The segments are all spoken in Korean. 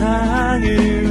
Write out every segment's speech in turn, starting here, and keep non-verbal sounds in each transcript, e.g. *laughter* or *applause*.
세상을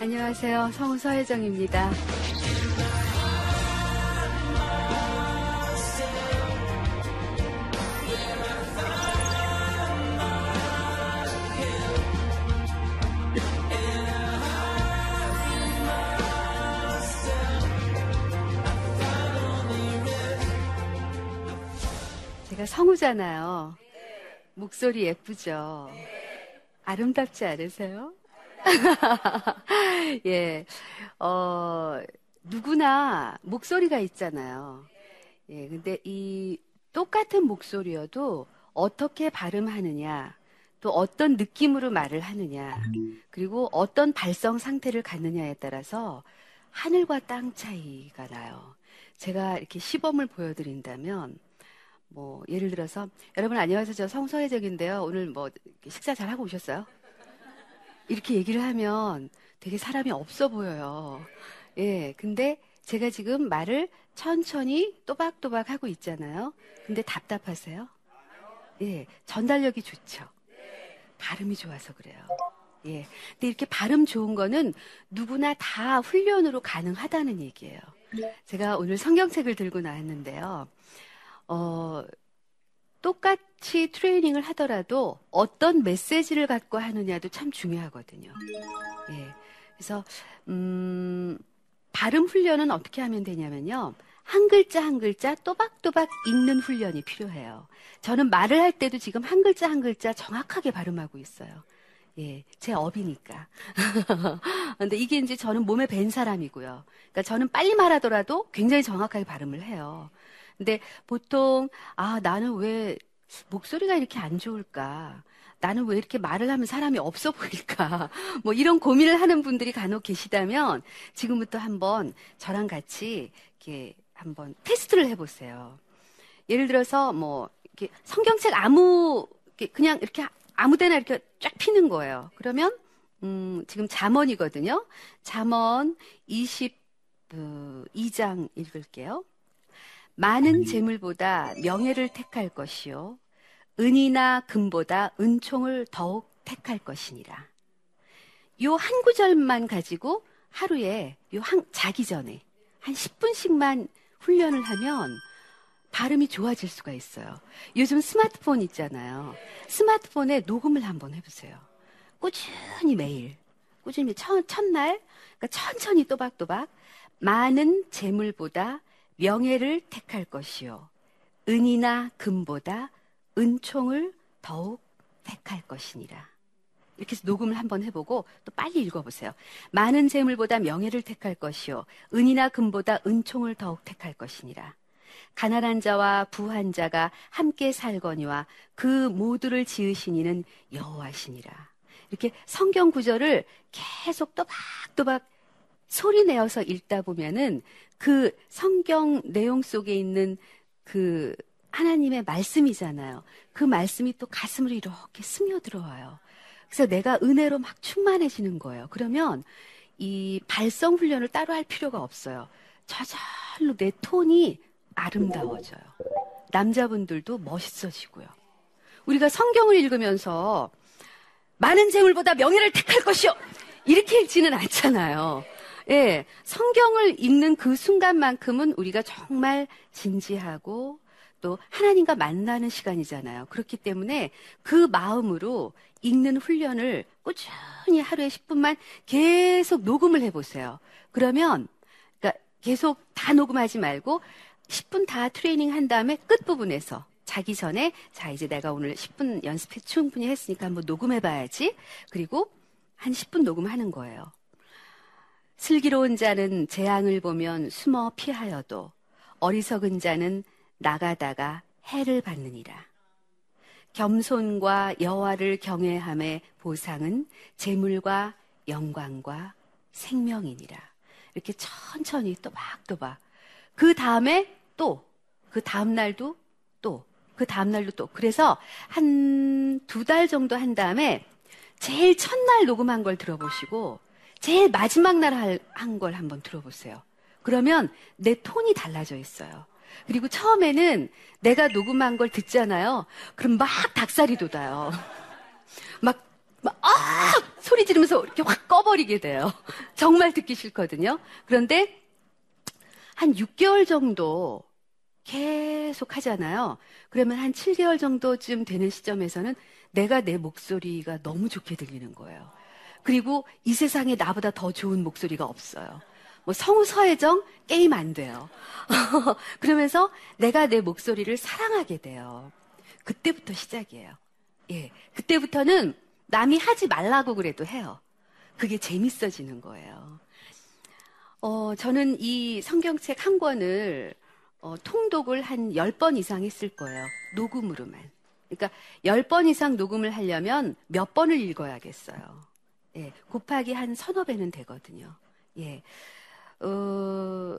안녕하세요. 성우 서혜정입니다. 제가 성우잖아요. 목소리 예쁘죠? 아름답지 않으세요? *laughs* 예, 어, 누구나 목소리가 있잖아요. 예, 근데 이 똑같은 목소리여도 어떻게 발음하느냐, 또 어떤 느낌으로 말을 하느냐, 그리고 어떤 발성 상태를 갖느냐에 따라서 하늘과 땅 차이가 나요. 제가 이렇게 시범을 보여드린다면, 뭐, 예를 들어서, 여러분 안녕하세요. 저 성서혜적인데요. 오늘 뭐, 식사 잘 하고 오셨어요? 이렇게 얘기를 하면 되게 사람이 없어 보여요. 예, 근데 제가 지금 말을 천천히 또박또박 하고 있잖아요. 근데 답답하세요? 예, 전달력이 좋죠. 발음이 좋아서 그래요. 예. 근데 이렇게 발음 좋은 거는 누구나 다 훈련으로 가능하다는 얘기예요. 제가 오늘 성경책을 들고 나왔는데요. 어, 똑같 이 트레이닝을 하더라도 어떤 메시지를 갖고 하느냐도 참 중요하거든요. 예. 그래서, 음, 발음 훈련은 어떻게 하면 되냐면요. 한 글자 한 글자 또박또박 읽는 훈련이 필요해요. 저는 말을 할 때도 지금 한 글자 한 글자 정확하게 발음하고 있어요. 예, 제 업이니까. *laughs* 근데 이게 이제 저는 몸에 밴 사람이고요. 그러니까 저는 빨리 말하더라도 굉장히 정확하게 발음을 해요. 근데 보통, 아, 나는 왜 목소리가 이렇게 안 좋을까? 나는 왜 이렇게 말을 하면 사람이 없어 보일까? *laughs* 뭐 이런 고민을 하는 분들이 간혹 계시다면 지금부터 한번 저랑 같이 이렇게 한번 테스트를 해보세요. 예를 들어서 뭐 이렇게 성경책 아무 그냥 이렇게 아무 데나 이렇게 쫙 피는 거예요. 그러면 음, 지금 잠언이거든요. 잠언 22장 읽을게요. 많은 재물보다 명예를 택할 것이요. 은이나 금보다 은총을 더욱 택할 것이니라. 요 한 구절만 가지고 하루에 요 한, 자기 전에 한 10분씩만 훈련을 하면 발음이 좋아질 수가 있어요. 요즘 스마트폰 있잖아요. 스마트폰에 녹음을 한번 해보세요. 꾸준히 매일, 꾸준히 첫, 첫날, 그러니까 천천히 또박또박 많은 재물보다 명예를 택할 것이요. 은이나 금보다 은총을 더욱 택할 것이니라. 이렇게 해서 녹음을 한번 해보고 또 빨리 읽어보세요. 많은 재물보다 명예를 택할 것이요. 은이나 금보다 은총을 더욱 택할 것이니라. 가난한 자와 부한 자가 함께 살거니와 그 모두를 지으시니는 여호와시니라. 이렇게 성경 구절을 계속 또박또박 소리 내어서 읽다 보면은 그 성경 내용 속에 있는 그 하나님의 말씀이잖아요. 그 말씀이 또 가슴으로 이렇게 스며들어와요. 그래서 내가 은혜로 막 충만해지는 거예요. 그러면 이 발성 훈련을 따로 할 필요가 없어요. 저절로 내 톤이 아름다워져요. 남자분들도 멋있어지고요. 우리가 성경을 읽으면서 많은 재물보다 명예를 택할 것이요. 이렇게 읽지는 않잖아요. 예, 성경을 읽는 그 순간만큼은 우리가 정말 진지하고 또 하나님과 만나는 시간이잖아요. 그렇기 때문에 그 마음으로 읽는 훈련을 꾸준히 하루에 10분만 계속 녹음을 해보세요. 그러면, 그러니까 계속 다 녹음하지 말고 10분 다 트레이닝 한 다음에 끝부분에서 자기 전에 자 이제 내가 오늘 10분 연습 충분히 했으니까 한번 녹음해 봐야지. 그리고 한 10분 녹음하는 거예요. 슬기로운 자는 재앙을 보면 숨어 피하여도 어리석은 자는 나가다가 해를 받느니라. 겸손과 여호와를 경외함의 보상은 재물과 영광과 생명이니라. 이렇게 천천히 또박또박. 그 다음에 또, 그 다음 날도 또, 그 다음 날도 또. 그래서 한 두 달 정도 한 다음에 제일 첫날 녹음한 걸 들어보시고 제일 마지막 날 한 걸 한번 들어보세요. 그러면 내 톤이 달라져 있어요. 그리고 처음에는 내가 녹음한 걸 듣잖아요. 그럼 막 닭살이 돋아요. *laughs* 막, 막, 아! 소리 지르면서 이렇게 확 꺼버리게 돼요. *laughs* 정말 듣기 싫거든요. 그런데 한 6개월 정도 계속 하잖아요. 그러면 한 7개월 정도쯤 되는 시점에서는 내가 내 목소리가 너무 좋게 들리는 거예요. 그리고 이 세상에 나보다 더 좋은 목소리가 없어요. 뭐 성우 서혜정 게임 안 돼요. *laughs* 그러면서 내가 내 목소리를 사랑하게 돼요. 그때부터 시작이에요. 예. 그때부터는 남이 하지 말라고 그래도 해요. 그게 재밌어지는 거예요. 어, 저는 이 성경책 한 권을 어, 통독을 한 10번 이상 했을 거예요. 녹음으로만. 그러니까 10번 이상 녹음을 하려면 몇 번을 읽어야겠어요. 예, 곱하기 한 서너 배는 되거든요. 예. 어,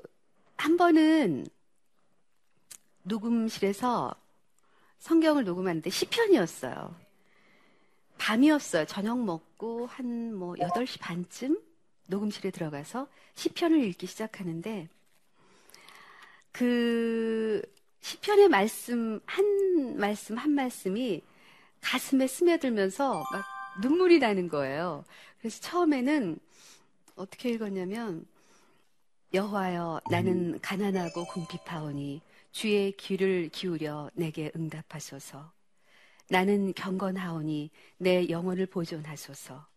한 번은 녹음실에서 성경을 녹음하는데 시편이었어요. 밤이었어요. 저녁 먹고 한 뭐 8시 반쯤 녹음실에 들어가서 시편을 읽기 시작하는데 그 시편의 말씀 한 말씀 한 말씀이 가슴에 스며들면서 막 눈물이 나는 거예요. 그래서 처음에는 어떻게 읽었냐면 여호와여 나는 가난하고 궁핍하오니 주의 귀를 기울여 내게 응답하소서. 나는 경건하오니 내 영혼을 보존하소서.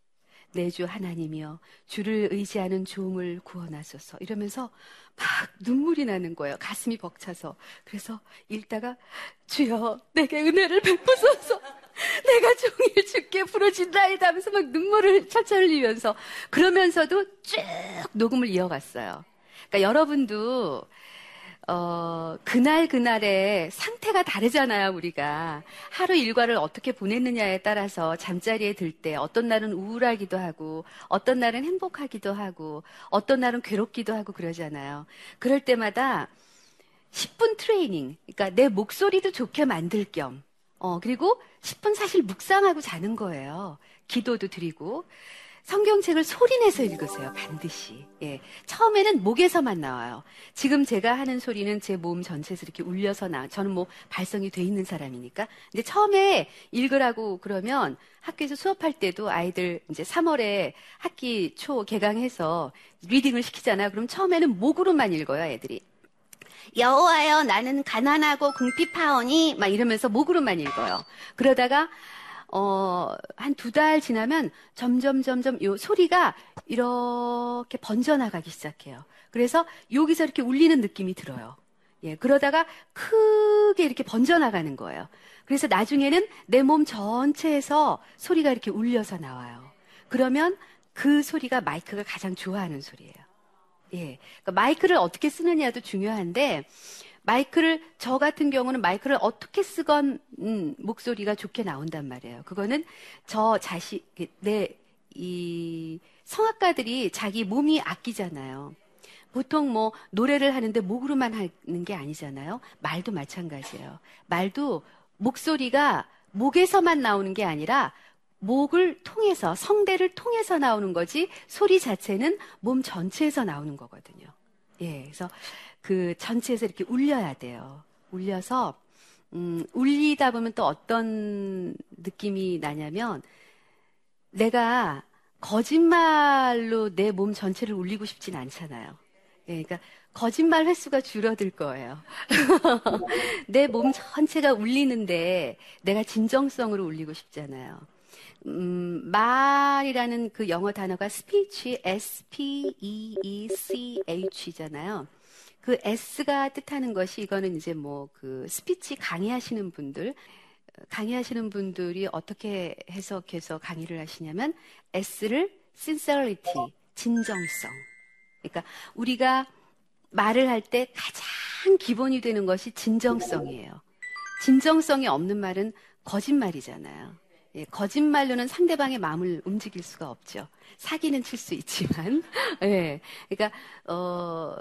내 주 하나님이여 주를 의지하는 종을 구원하소서. 이러면서 막 눈물이 나는 거예요. 가슴이 벅차서. 그래서 읽다가 주여 내게 은혜를 베푸소서. *laughs* 내가 종일 죽게 부러진다이다 하면서 막 눈물을 철철 흘리면서 그러면서도 쭉 녹음을 이어갔어요. 그러니까 여러분도 어, 그날 그날의 상태가 다르잖아요, 우리가. 하루 일과를 어떻게 보냈느냐에 따라서 잠자리에 들 때 어떤 날은 우울하기도 하고, 어떤 날은 행복하기도 하고, 어떤 날은 괴롭기도 하고 그러잖아요. 그럴 때마다 10분 트레이닝, 그러니까 내 목소리도 좋게 만들 겸, 어, 그리고 10분 사실 묵상하고 자는 거예요. 기도도 드리고. 성경책을 소리내서 읽으세요. 반드시. 예. 처음에는 목에서만 나와요. 지금 제가 하는 소리는 제 몸 전체에서 이렇게 울려서 나. 저는 뭐 발성이 돼 있는 사람이니까. 근데 처음에 읽으라고 그러면 학교에서 수업할 때도 아이들 이제 3월에 학기 초 개강해서 리딩을 시키잖아요. 그럼 처음에는 목으로만 읽어요, 애들이. 여호와여 나는 가난하고 궁핍하오니 막 이러면서 목으로만 읽어요. 그러다가 어, 한 두 달 지나면 점점, 점점 요 소리가 이렇게 번져나가기 시작해요. 그래서 여기서 이렇게 울리는 느낌이 들어요. 예, 그러다가 크게 이렇게 번져나가는 거예요. 그래서 나중에는 내 몸 전체에서 소리가 이렇게 울려서 나와요. 그러면 그 소리가 마이크가 가장 좋아하는 소리예요. 예. 그러니까 마이크를 어떻게 쓰느냐도 중요한데, 마이크를 저 같은 경우는 마이크를 어떻게 쓰건 음, 목소리가 좋게 나온단 말이에요. 그거는 저 자신 내이 성악가들이 자기 몸이 아끼잖아요. 보통 뭐 노래를 하는데 목으로만 하는 게 아니잖아요. 말도 마찬가지예요. 말도 목소리가 목에서만 나오는 게 아니라 목을 통해서 성대를 통해서 나오는 거지 소리 자체는 몸 전체에서 나오는 거거든요. 예, 그래서 그 전체에서 이렇게 울려야 돼요. 울려서 음, 울리다 보면 또 어떤 느낌이 나냐면 내가 거짓말로 내 몸 전체를 울리고 싶진 않잖아요. 예, 그러니까 거짓말 횟수가 줄어들 거예요. *laughs* 내 몸 전체가 울리는데 내가 진정성으로 울리고 싶잖아요. 음, 말이라는 그 영어 단어가 speech, S-P-E-E-C-H잖아요. 그 S가 뜻하는 것이 이거는 이제 뭐 그 스피치 강의하시는 분들, 강의하시는 분들이 어떻게 해석해서 강의를 하시냐면 S를 sincerity, 진정성. 그러니까 우리가 말을 할 때 가장 기본이 되는 것이 진정성이에요. 진정성이 없는 말은 거짓말이잖아요. 예, 거짓말로는 상대방의 마음을 움직일 수가 없죠. 사기는 칠 수 있지만, *laughs* 예, 그러니까 어,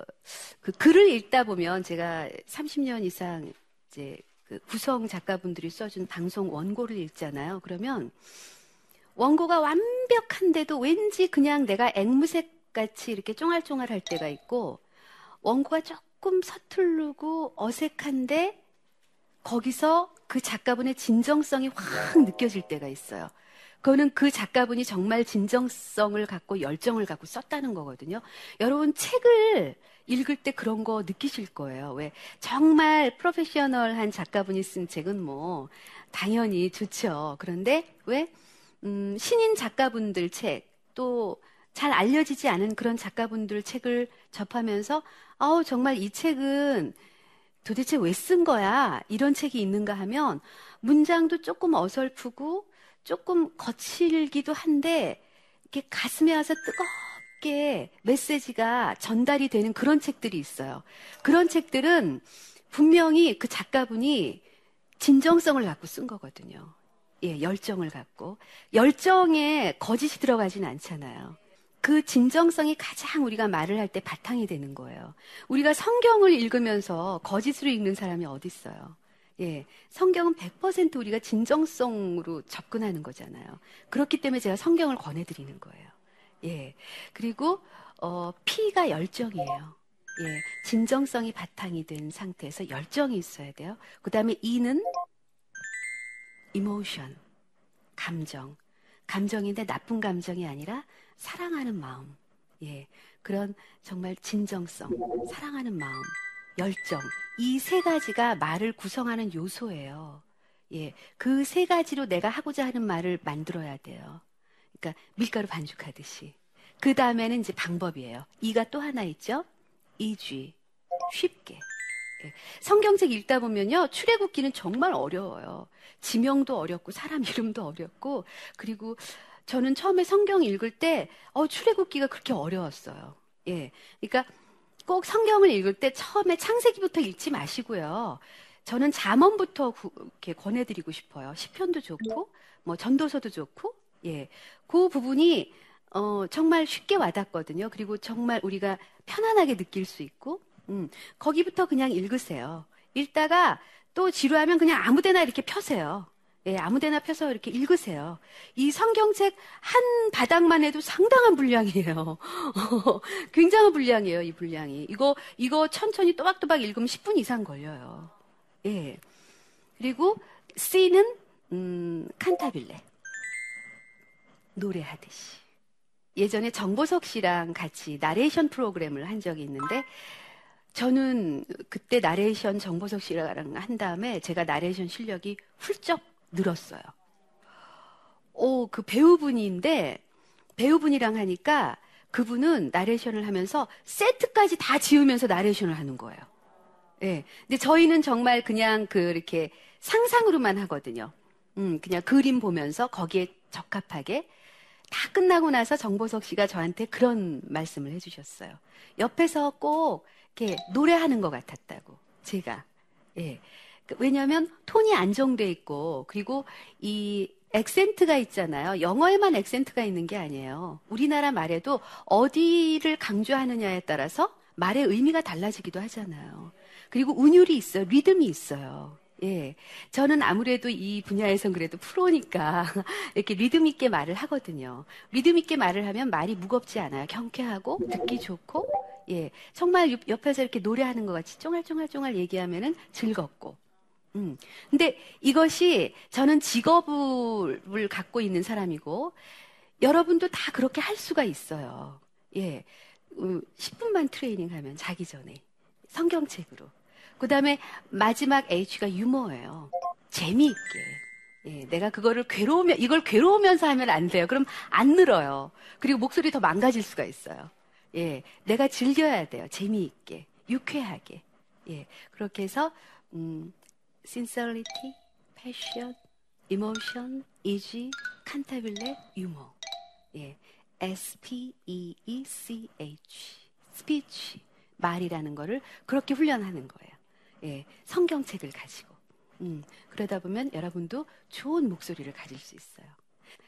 그 글을 읽다 보면 제가 30년 이상 이제 그 구성 작가분들이 써준 방송 원고를 읽잖아요. 그러면 원고가 완벽한데도 왠지 그냥 내가 앵무새 같이 이렇게 쫑알쫑알 할 때가 있고 원고가 조금 서툴르고 어색한데 거기서 그 작가분의 진정성이 확 느껴질 때가 있어요. 그거는 그 작가분이 정말 진정성을 갖고 열정을 갖고 썼다는 거거든요. 여러분 책을 읽을 때 그런 거 느끼실 거예요. 왜 정말 프로페셔널한 작가분이 쓴 책은 뭐 당연히 좋죠. 그런데 왜 음, 신인 작가분들 책 또 잘 알려지지 않은 그런 작가분들 책을 접하면서 아우 정말 이 책은 도대체 왜 쓴 거야? 이런 책이 있는가 하면 문장도 조금 어설프고 조금 거칠기도 한데 이렇게 가슴에 와서 뜨겁게 메시지가 전달이 되는 그런 책들이 있어요. 그런 책들은 분명히 그 작가분이 진정성을 갖고 쓴 거거든요. 예, 열정을 갖고. 열정에 거짓이 들어가진 않잖아요. 그 진정성이 가장 우리가 말을 할 때 바탕이 되는 거예요. 우리가 성경을 읽으면서 거짓으로 읽는 사람이 어디 있어요? 예, 성경은 100% 우리가 진정성으로 접근하는 거잖아요. 그렇기 때문에 제가 성경을 권해 드리는 거예요. 예, 그리고 어, P가 열정이에요. 예, 진정성이 바탕이 된 상태에서 열정이 있어야 돼요. 그 다음에 E는 emotion, 감정. 감정인데 나쁜 감정이 아니라 사랑하는 마음, 예, 그런 정말 진정성, 사랑하는 마음, 열정, 이 세 가지가 말을 구성하는 요소예요. 예, 그 세 가지로 내가 하고자 하는 말을 만들어야 돼요. 그러니까 밀가루 반죽하듯이. 그 다음에는 이제 방법이에요. 이가 또 하나 있죠? 이쥐. 쉽게. 예. 성경책 읽다 보면요. 출애굽기는 정말 어려워요. 지명도 어렵고 사람 이름도 어렵고 그리고 저는 처음에 성경 읽을 때 어, 출애굽기가 그렇게 어려웠어요. 예. 그러니까 꼭 성경을 읽을 때 처음에 창세기부터 읽지 마시고요. 저는 잠언부터 구, 이렇게 권해드리고 싶어요. 시편도 좋고 뭐 전도서도 좋고 예. 그 부분이 어, 정말 쉽게 와닿거든요. 그리고 정말 우리가 편안하게 느낄 수 있고 음, 거기부터 그냥 읽으세요. 읽다가 또 지루하면 그냥 아무데나 이렇게 펴세요. 예, 아무데나 펴서 이렇게 읽으세요. 이 성경책 한 바닥만 해도 상당한 분량이에요. *laughs* 굉장한 분량이에요, 이 분량이. 이거, 이거 천천히 또박또박 읽으면 10분 이상 걸려요. 예. 그리고 C는, 음, 칸타빌레. 노래하듯이. 예전에 정보석 씨랑 같이 나레이션 프로그램을 한 적이 있는데, 저는 그때 나레이션 정보석 씨랑 한 다음에 제가 나레이션 실력이 훌쩍 늘었어요. 오, 그 배우분인데 배우분이랑 하니까 그분은 나레이션을 하면서 세트까지 다 지으면서 나레이션을 하는 거예요. 예. 네. 근데 저희는 정말 그냥 그 이렇게 상상으로만 하거든요. 음, 그냥 그림 보면서 거기에 적합하게 다 끝나고 나서 정보석 씨가 저한테 그런 말씀을 해주셨어요. 옆에서 꼭 이렇게 노래하는 것 같았다고 제가 예. 그 왜냐하면 톤이 안정돼 있고 그리고 이 액센트가 있잖아요. 영어에만 액센트가 있는 게 아니에요. 우리나라 말에도 어디를 강조하느냐에 따라서 말의 의미가 달라지기도 하잖아요. 그리고 운율이 있어요. 리듬이 있어요. 예. 저는 아무래도 이 분야에선 그래도 프로니까 *laughs* 이렇게 리듬 있게 말을 하거든요. 리듬 있게 말을 하면 말이 무겁지 않아요. 경쾌하고 듣기 좋고 예. 정말 옆에서 이렇게 노래하는 것 같이 쫑알쫑알쫑알 얘기하면은 즐겁고 음. 근데 이것이 저는 직업을 갖고 있는 사람이고 여러분도 다 그렇게 할 수가 있어요. 예. 10분만 음, 트레이닝 하면 자기 전에 성경책으로. 그 다음에 마지막 H가 유머예요. 재미있게. 예, 내가 그거를 괴로우며, 이걸 괴로우면서 하면 안 돼요. 그럼 안 늘어요. 그리고 목소리 더 망가질 수가 있어요. 예, 내가 즐겨야 돼요. 재미있게, 유쾌하게. 예, 그렇게 해서, 음, sincerity, passion, emotion, easy, cantabile, 유머. 예, S-P-E-E-C-H. speech. 말이라는 거를 그렇게 훈련하는 거예요. 예, 성경책을 가지고. 음, 그러다 보면 여러분도 좋은 목소리를 가질 수 있어요.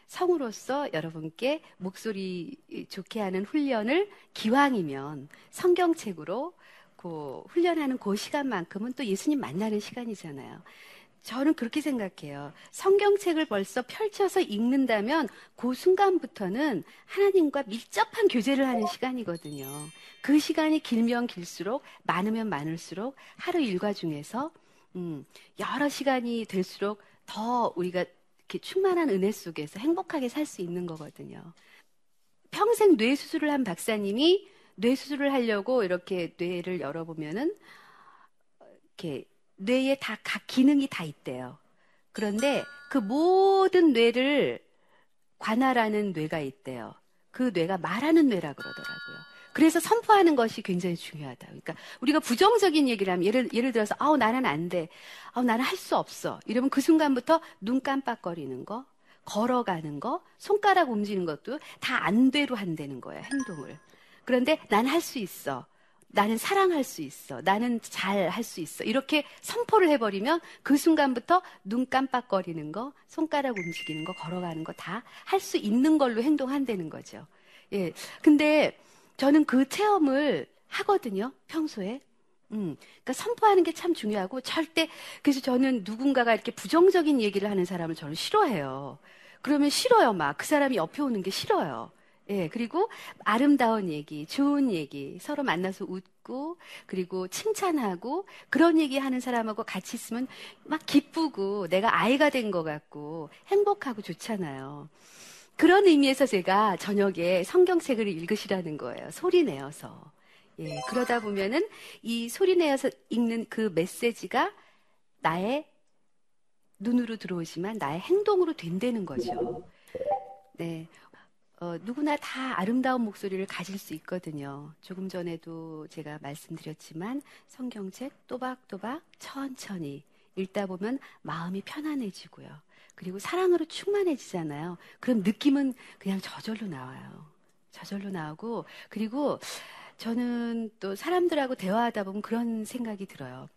성으로서 여러분께 목소리 좋게 하는 훈련을 기왕이면 성경책으로 그 훈련하는 그 시간만큼은 또 예수님 만나는 시간이잖아요. 저는 그렇게 생각해요. 성경책을 벌써 펼쳐서 읽는다면 그 순간부터는 하나님과 밀접한 교제를 하는 시간이거든요. 그 시간이 길면 길수록 많으면 많을수록 하루 일과 중에서 음, 여러 시간이 될수록 더 우리가 이렇게 충만한 은혜 속에서 행복하게 살 수 있는 거거든요. 평생 뇌 수술을 한 박사님이 뇌 수술을 하려고 이렇게 뇌를 열어보면은 이렇게 뇌에 다 각 기능이 다 있대요. 그런데 그 모든 뇌를 관할하는 뇌가 있대요. 그 뇌가 말하는 뇌라 그러더라고요. 그래서 선포하는 것이 굉장히 중요하다. 그러니까 우리가 부정적인 얘기를 하면 예를, 예를 들어서 아우 나는 안 돼. 아우 나는 할 수 없어. 이러면 그 순간부터 눈 깜빡거리는 거, 걸어가는 거, 손가락 움직이는 것도 다 안 돼로 한다는 거예요. 행동을. 그런데 난 할 수 있어. 나는 사랑할 수 있어. 나는 잘 할 수 있어. 이렇게 선포를 해버리면 그 순간부터 눈 깜빡거리는 거, 손가락 움직이는 거, 걸어가는 거 다 할 수 있는 걸로 행동한다는 거죠. 예. 근데 저는 그 체험을 하거든요. 평소에. 음, 그러니까 선포하는 게 참 중요하고 절대 그래서 저는 누군가가 이렇게 부정적인 얘기를 하는 사람을 저는 싫어해요. 그러면 싫어요, 막. 그 사람이 옆에 오는 게 싫어요. 예, 그리고 아름다운 얘기, 좋은 얘기, 서로 만나서 웃고, 그리고 칭찬하고, 그런 얘기 하는 사람하고 같이 있으면 막 기쁘고, 내가 아이가 된 것 같고, 행복하고 좋잖아요. 그런 의미에서 제가 저녁에 성경책을 읽으시라는 거예요. 소리 내어서. 예, 그러다 보면은 이 소리 내어서 읽는 그 메시지가 나의 눈으로 들어오지만 나의 행동으로 된다는 거죠. 네. 어, 누구나 다 아름다운 목소리를 가질 수 있거든요. 조금 전에도 제가 말씀드렸지만 성경책 또박또박 천천히 읽다 보면 마음이 편안해지고요. 그리고 사랑으로 충만해지잖아요. 그럼 느낌은 그냥 저절로 나와요. 저절로 나오고 그리고 저는 또 사람들하고 대화하다 보면 그런 생각이 들어요.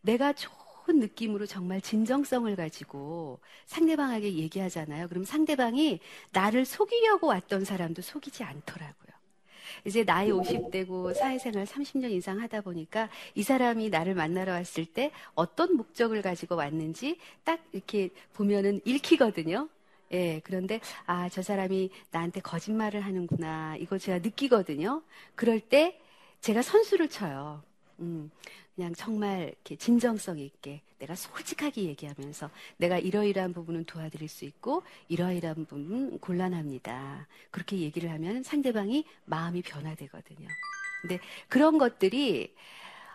내가 좋 은 느낌으로 정말 진정성을 가지고 상대방에게 얘기하잖아요. 그럼 상대방이 나를 속이려고 왔던 사람도 속이지 않더라고요. 이제 나이 50대고 사회생활 30년 이상 하다 보니까 이 사람이 나를 만나러 왔을 때 어떤 목적을 가지고 왔는지 딱 이렇게 보면은 읽히거든요. 예, 그런데, 아, 저 사람이 나한테 거짓말을 하는구나. 이거 제가 느끼거든요. 그럴 때 제가 선수를 쳐요. 음, 그냥 정말 이렇게 진정성 있게 내가 솔직하게 얘기하면서 내가 이러이러한 부분은 도와드릴 수 있고 이러이러한 부분은 곤란합니다. 그렇게 얘기를 하면 상대방이 마음이 변화되거든요. 근데 그런 것들이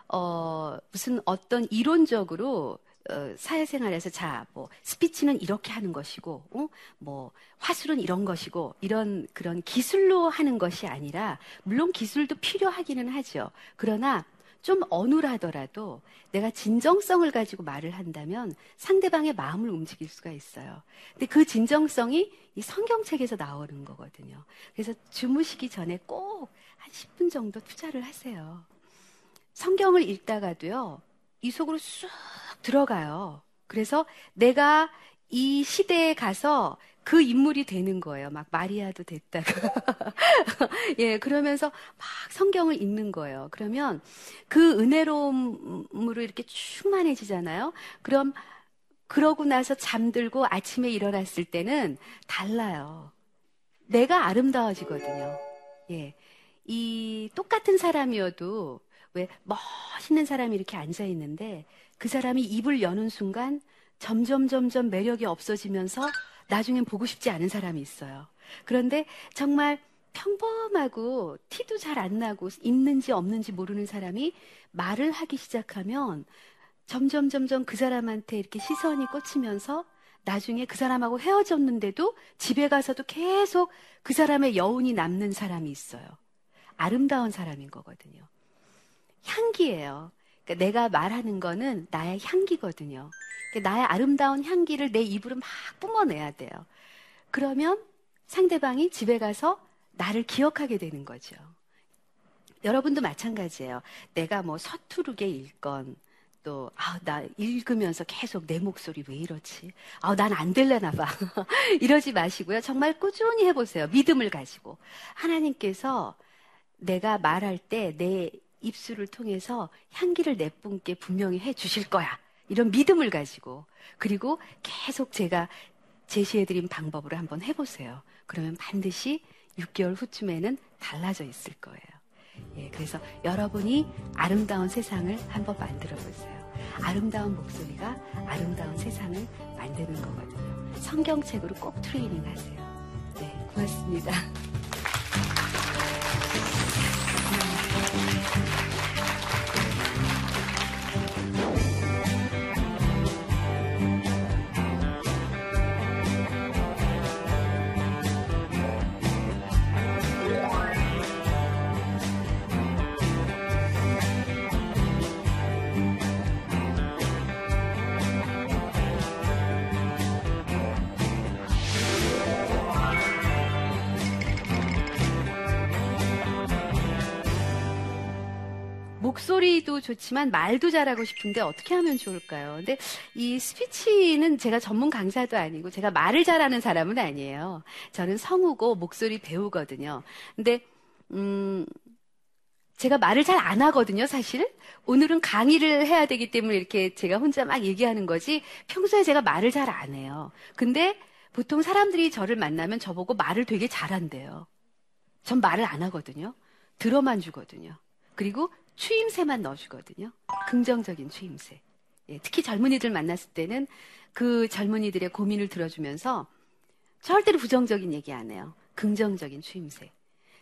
어 무슨 어떤 이론적으로 어, 사회생활에서 자, 뭐 스피치는 이렇게 하는 것이고, 어? 뭐 화술은 이런 것이고, 이런 그런 기술로 하는 것이 아니라, 물론 기술도 필요하기는 하죠. 그러나 좀 어눌하더라도 내가 진정성을 가지고 말을 한다면 상대방의 마음을 움직일 수가 있어요. 근데 그 진정성이 이 성경책에서 나오는 거거든요. 그래서 주무시기 전에 꼭 한 10분 정도 투자를 하세요. 성경을 읽다가도요, 이 속으로 쑥 들어가요. 그래서 내가 이 시대에 가서 그 인물이 되는 거예요. 막 마리아도 됐다가. *laughs* 예, 그러면서 막 성경을 읽는 거예요. 그러면 그 은혜로움으로 이렇게 충만해지잖아요. 그럼 그러고 나서 잠들고 아침에 일어났을 때는 달라요. 내가 아름다워지거든요. 예. 이 똑같은 사람이어도 왜 멋있는 사람이 이렇게 앉아 있는데 그 사람이 입을 여는 순간 점점 점점 매력이 없어지면서 나중엔 보고 싶지 않은 사람이 있어요. 그런데 정말 평범하고 티도 잘 안 나고 있는지 없는지 모르는 사람이 말을 하기 시작하면 점점 점점 그 사람한테 이렇게 시선이 꽂히면서 나중에 그 사람하고 헤어졌는데도 집에 가서도 계속 그 사람의 여운이 남는 사람이 있어요. 아름다운 사람인 거거든요. 향기예요. 그러니까 내가 말하는 거는 나의 향기거든요. 나의 아름다운 향기를 내 입으로 막 뿜어내야 돼요. 그러면 상대방이 집에 가서 나를 기억하게 되는 거죠. 여러분도 마찬가지예요. 내가 뭐 서투르게 읽건 또, 아, 나 읽으면서 계속 내 목소리 왜 이러지? 아, 난 안 될래나 봐. *laughs* 이러지 마시고요. 정말 꾸준히 해보세요. 믿음을 가지고. 하나님께서 내가 말할 때 내 입술을 통해서 향기를 내뿜게 분명히 해 주실 거야. 이런 믿음을 가지고. 그리고 계속 제가 제시해드린 방법으로 한번 해보세요. 그러면 반드시 6개월 후쯤에는 달라져 있을 거예요. 예, 그래서 여러분이 아름다운 세상을 한번 만들어 보세요. 아름다운 목소리가 아름다운 세상을 만드는 거거든요. 성경책으로 꼭 트레이닝 하세요. 네, 고맙습니다. *laughs* 좋지만 말도 잘하고 싶은데 어떻게 하면 좋을까요? 근데 이 스피치는 제가 전문 강사도 아니고 제가 말을 잘하는 사람은 아니에요. 저는 성우고 목소리 배우거든요. 근데 음 제가 말을 잘 안 하거든요, 사실. 오늘은 강의를 해야 되기 때문에 이렇게 제가 혼자 막 얘기하는 거지 평소에 제가 말을 잘 안 해요. 근데 보통 사람들이 저를 만나면 저보고 말을 되게 잘한대요. 전 말을 안 하거든요. 들어만 주거든요. 그리고 추임새만 넣어주거든요. 긍정적인 추임새. 예, 특히 젊은이들 만났을 때는 그 젊은이들의 고민을 들어주면서 절대로 부정적인 얘기 안 해요. 긍정적인 추임새.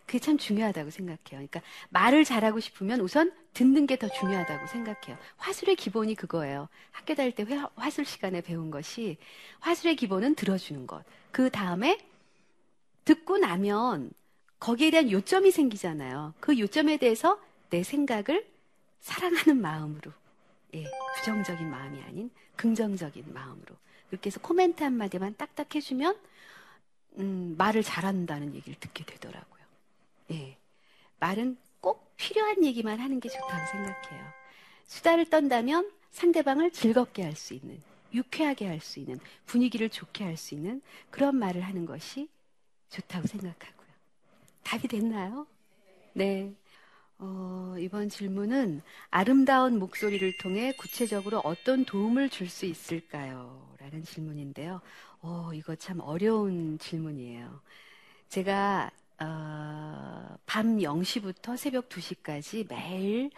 그게 참 중요하다고 생각해요. 그러니까 말을 잘하고 싶으면 우선 듣는 게 더 중요하다고 생각해요. 화술의 기본이 그거예요. 학교 다닐 때 화술 시간에 배운 것이 화술의 기본은 들어주는 것. 그 다음에 듣고 나면 거기에 대한 요점이 생기잖아요. 그 요점에 대해서 내 생각을 사랑하는 마음으로, 예, 부정적인 마음이 아닌 긍정적인 마음으로. 그렇게 해서 코멘트 한마디만 딱딱 해주면, 음, 말을 잘한다는 얘기를 듣게 되더라고요. 예. 말은 꼭 필요한 얘기만 하는 게 좋다고 생각해요. 수다를 떤다면 상대방을 즐겁게 할 수 있는, 유쾌하게 할 수 있는, 분위기를 좋게 할 수 있는 그런 말을 하는 것이 좋다고 생각하고요. 답이 됐나요? 네. 어, 이번 질문은 아름다운 목소리를 통해 구체적으로 어떤 도움을 줄 수 있을까요? 라는 질문인데요. 어, 이거 참 어려운 질문이에요. 제가 어, 밤 0시부터 새벽 2시까지 매일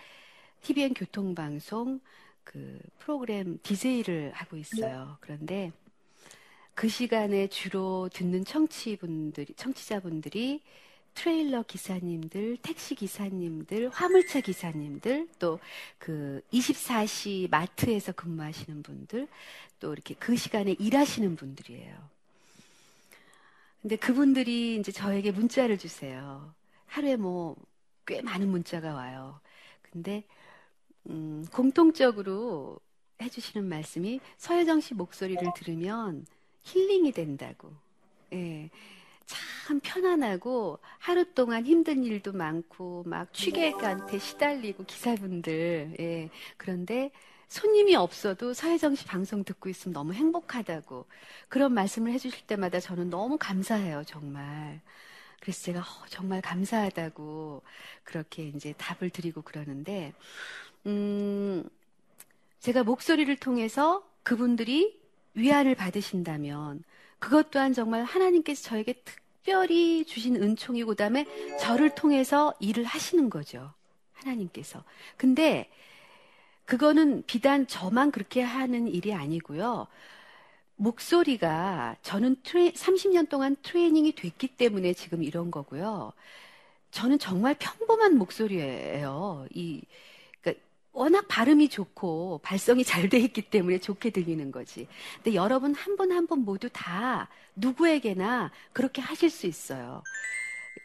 TVN 교통방송 그 프로그램 디제이를 하고 있어요. 그런데 그 시간에 주로 듣는 청취분들이, 청취자분들이 트레일러 기사님들, 택시 기사님들, 화물차 기사님들, 또 그 24시 마트에서 근무하시는 분들, 또 이렇게 그 시간에 일하시는 분들이에요. 근데 그분들이 이제 저에게 문자를 주세요. 하루에 뭐 꽤 많은 문자가 와요. 근데 음, 공통적으로 해주시는 말씀이 서혜정 씨 목소리를 들으면 힐링이 된다고. 예. 참 편안하고 하루 동안 힘든 일도 많고 막 취객한테 시달리고 기사분들 예. 그런데 손님이 없어도 씨 방송 듣고 있으면 너무 행복하다고 그런 말씀을 해주실 때마다 저는 너무 감사해요 정말 그래서 제가 어, 정말 감사하다고 그렇게 이제 답을 드리고 그러는데 음 제가 목소리를 통해서 그분들이 위안을 받으신다면 그것 또한 정말 하나님께서 저에게 특별히 주신 은총이고 그다음에 저를 통해서 일을 하시는 거죠. 하나님께서. 근데 그거는 비단 저만 그렇게 하는 일이 아니고요. 목소리가 저는 트레, 30년 동안 트레이닝이 됐기 때문에 지금 이런 거고요. 저는 정말 평범한 목소리예요. 이 워낙 발음이 좋고 발성이 잘 돼 있기 때문에 좋게 들리는 거지. 근데 여러분 한분한분 모두 다 누구에게나 그렇게 하실 수 있어요.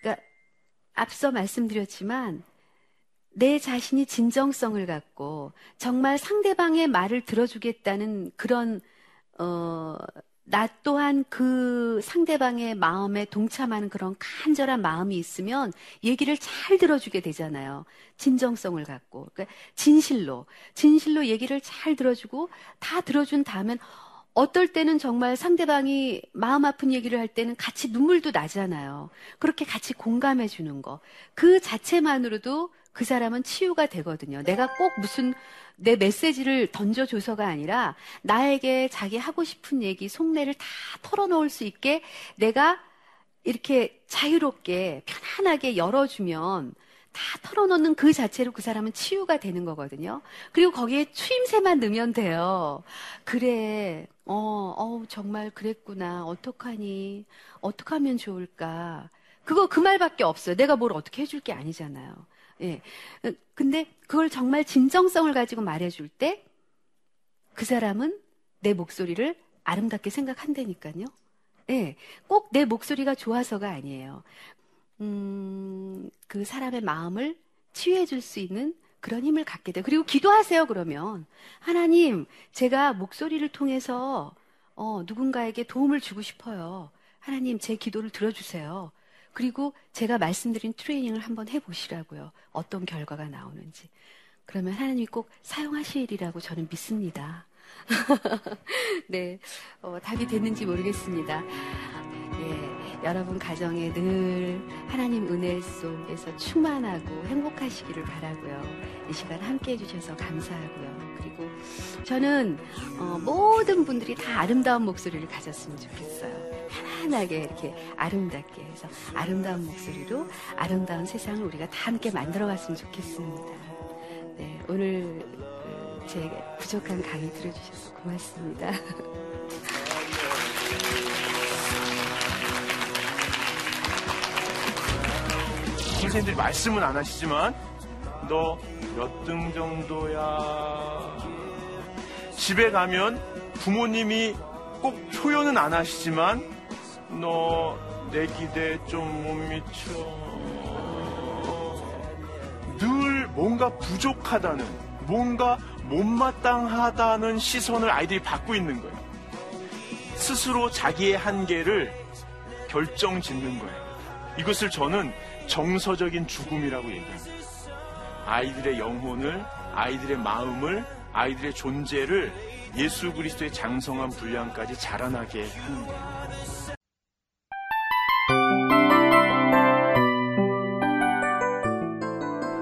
그러니까 앞서 말씀드렸지만 내 자신이 진정성을 갖고 정말 상대방의 말을 들어주겠다는 그런 어, 나 또한 그 상대방의 마음에 동참하는 그런 간절한 마음이 있으면 얘기를 잘 들어주게 되잖아요. 진정성을 갖고. 그러니까 진실로, 진실로 얘기를 잘 들어주고 다 들어준 다음엔 어떨 때는 정말 상대방이 마음 아픈 얘기를 할 때는 같이 눈물도 나잖아요. 그렇게 같이 공감해 주는 거. 그 자체만으로도 그 사람은 치유가 되거든요. 내가 꼭 무슨 내 메시지를 던져줘서가 아니라 나에게 자기 하고 싶은 얘기, 속내를 다 털어놓을 수 있게 내가 이렇게 자유롭게 편안하게 열어주면 다 털어놓는 그 자체로 그 사람은 치유가 되는 거거든요. 그리고 거기에 추임새만 넣으면 돼요. 그래, 어, 어, 정말 그랬구나. 어떡하니? 어떡하면 좋을까? 그거 그 말밖에 없어요. 내가 뭘 어떻게 해줄 게 아니잖아요. 예. 근데 그걸 정말 진정성을 가지고 말해줄 때 그 사람은 내 목소리를 아름답게 생각한다니까요. 예. 꼭 내 목소리가 좋아서가 아니에요. 음, 그 사람의 마음을 치유해 줄 수 있는 그런 힘을 갖게 돼. 그리고 기도하세요, 그러면. 하나님, 제가 목소리를 통해서, 어, 누군가에게 도움을 주고 싶어요. 하나님, 제 기도를 들어주세요. 그리고 제가 말씀드린 트레이닝을 한번 해보시라고요. 어떤 결과가 나오는지. 그러면 하나님이 꼭 사용하시리라고 저는 믿습니다. *laughs* 네, 어, 답이 됐는지 모르겠습니다. 예, 여러분 가정에 늘 하나님 은혜 속에서 충만하고 행복하시기를 바라고요. 이 시간 함께 해주셔서 감사하고요. 그리고 저는 어, 모든 분들이 다 아름다운 목소리를 가졌으면 좋겠어요. 편안하게 이렇게 아름답게 해서 아름다운 목소리로 아름다운 세상을 우리가 다 함께 만들어갔으면 좋겠습니다. 네, 오늘 그제 부족한 강의 들어주셔서 고맙습니다. *laughs* 선생님들이 말씀은 안 하시지만 너 몇 등 정도야 집에 가면 부모님이 꼭 표현은 안 하시지만 너 내 기대에 좀못 미쳐 늘 뭔가 부족하다는 뭔가 못마땅하다는 시선을 아이들이 받고 있는 거예요 스스로 자기의 한계를 결정 짓는 거예요 이것을 저는 정서적인 죽음이라고 얘기합니다. 아이들의 영혼을, 아이들의 마음을, 아이들의 존재를 예수 그리스도의 장성한 분량까지 자라나게 하는 거예요.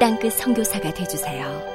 땅끝 성교사가 되주세요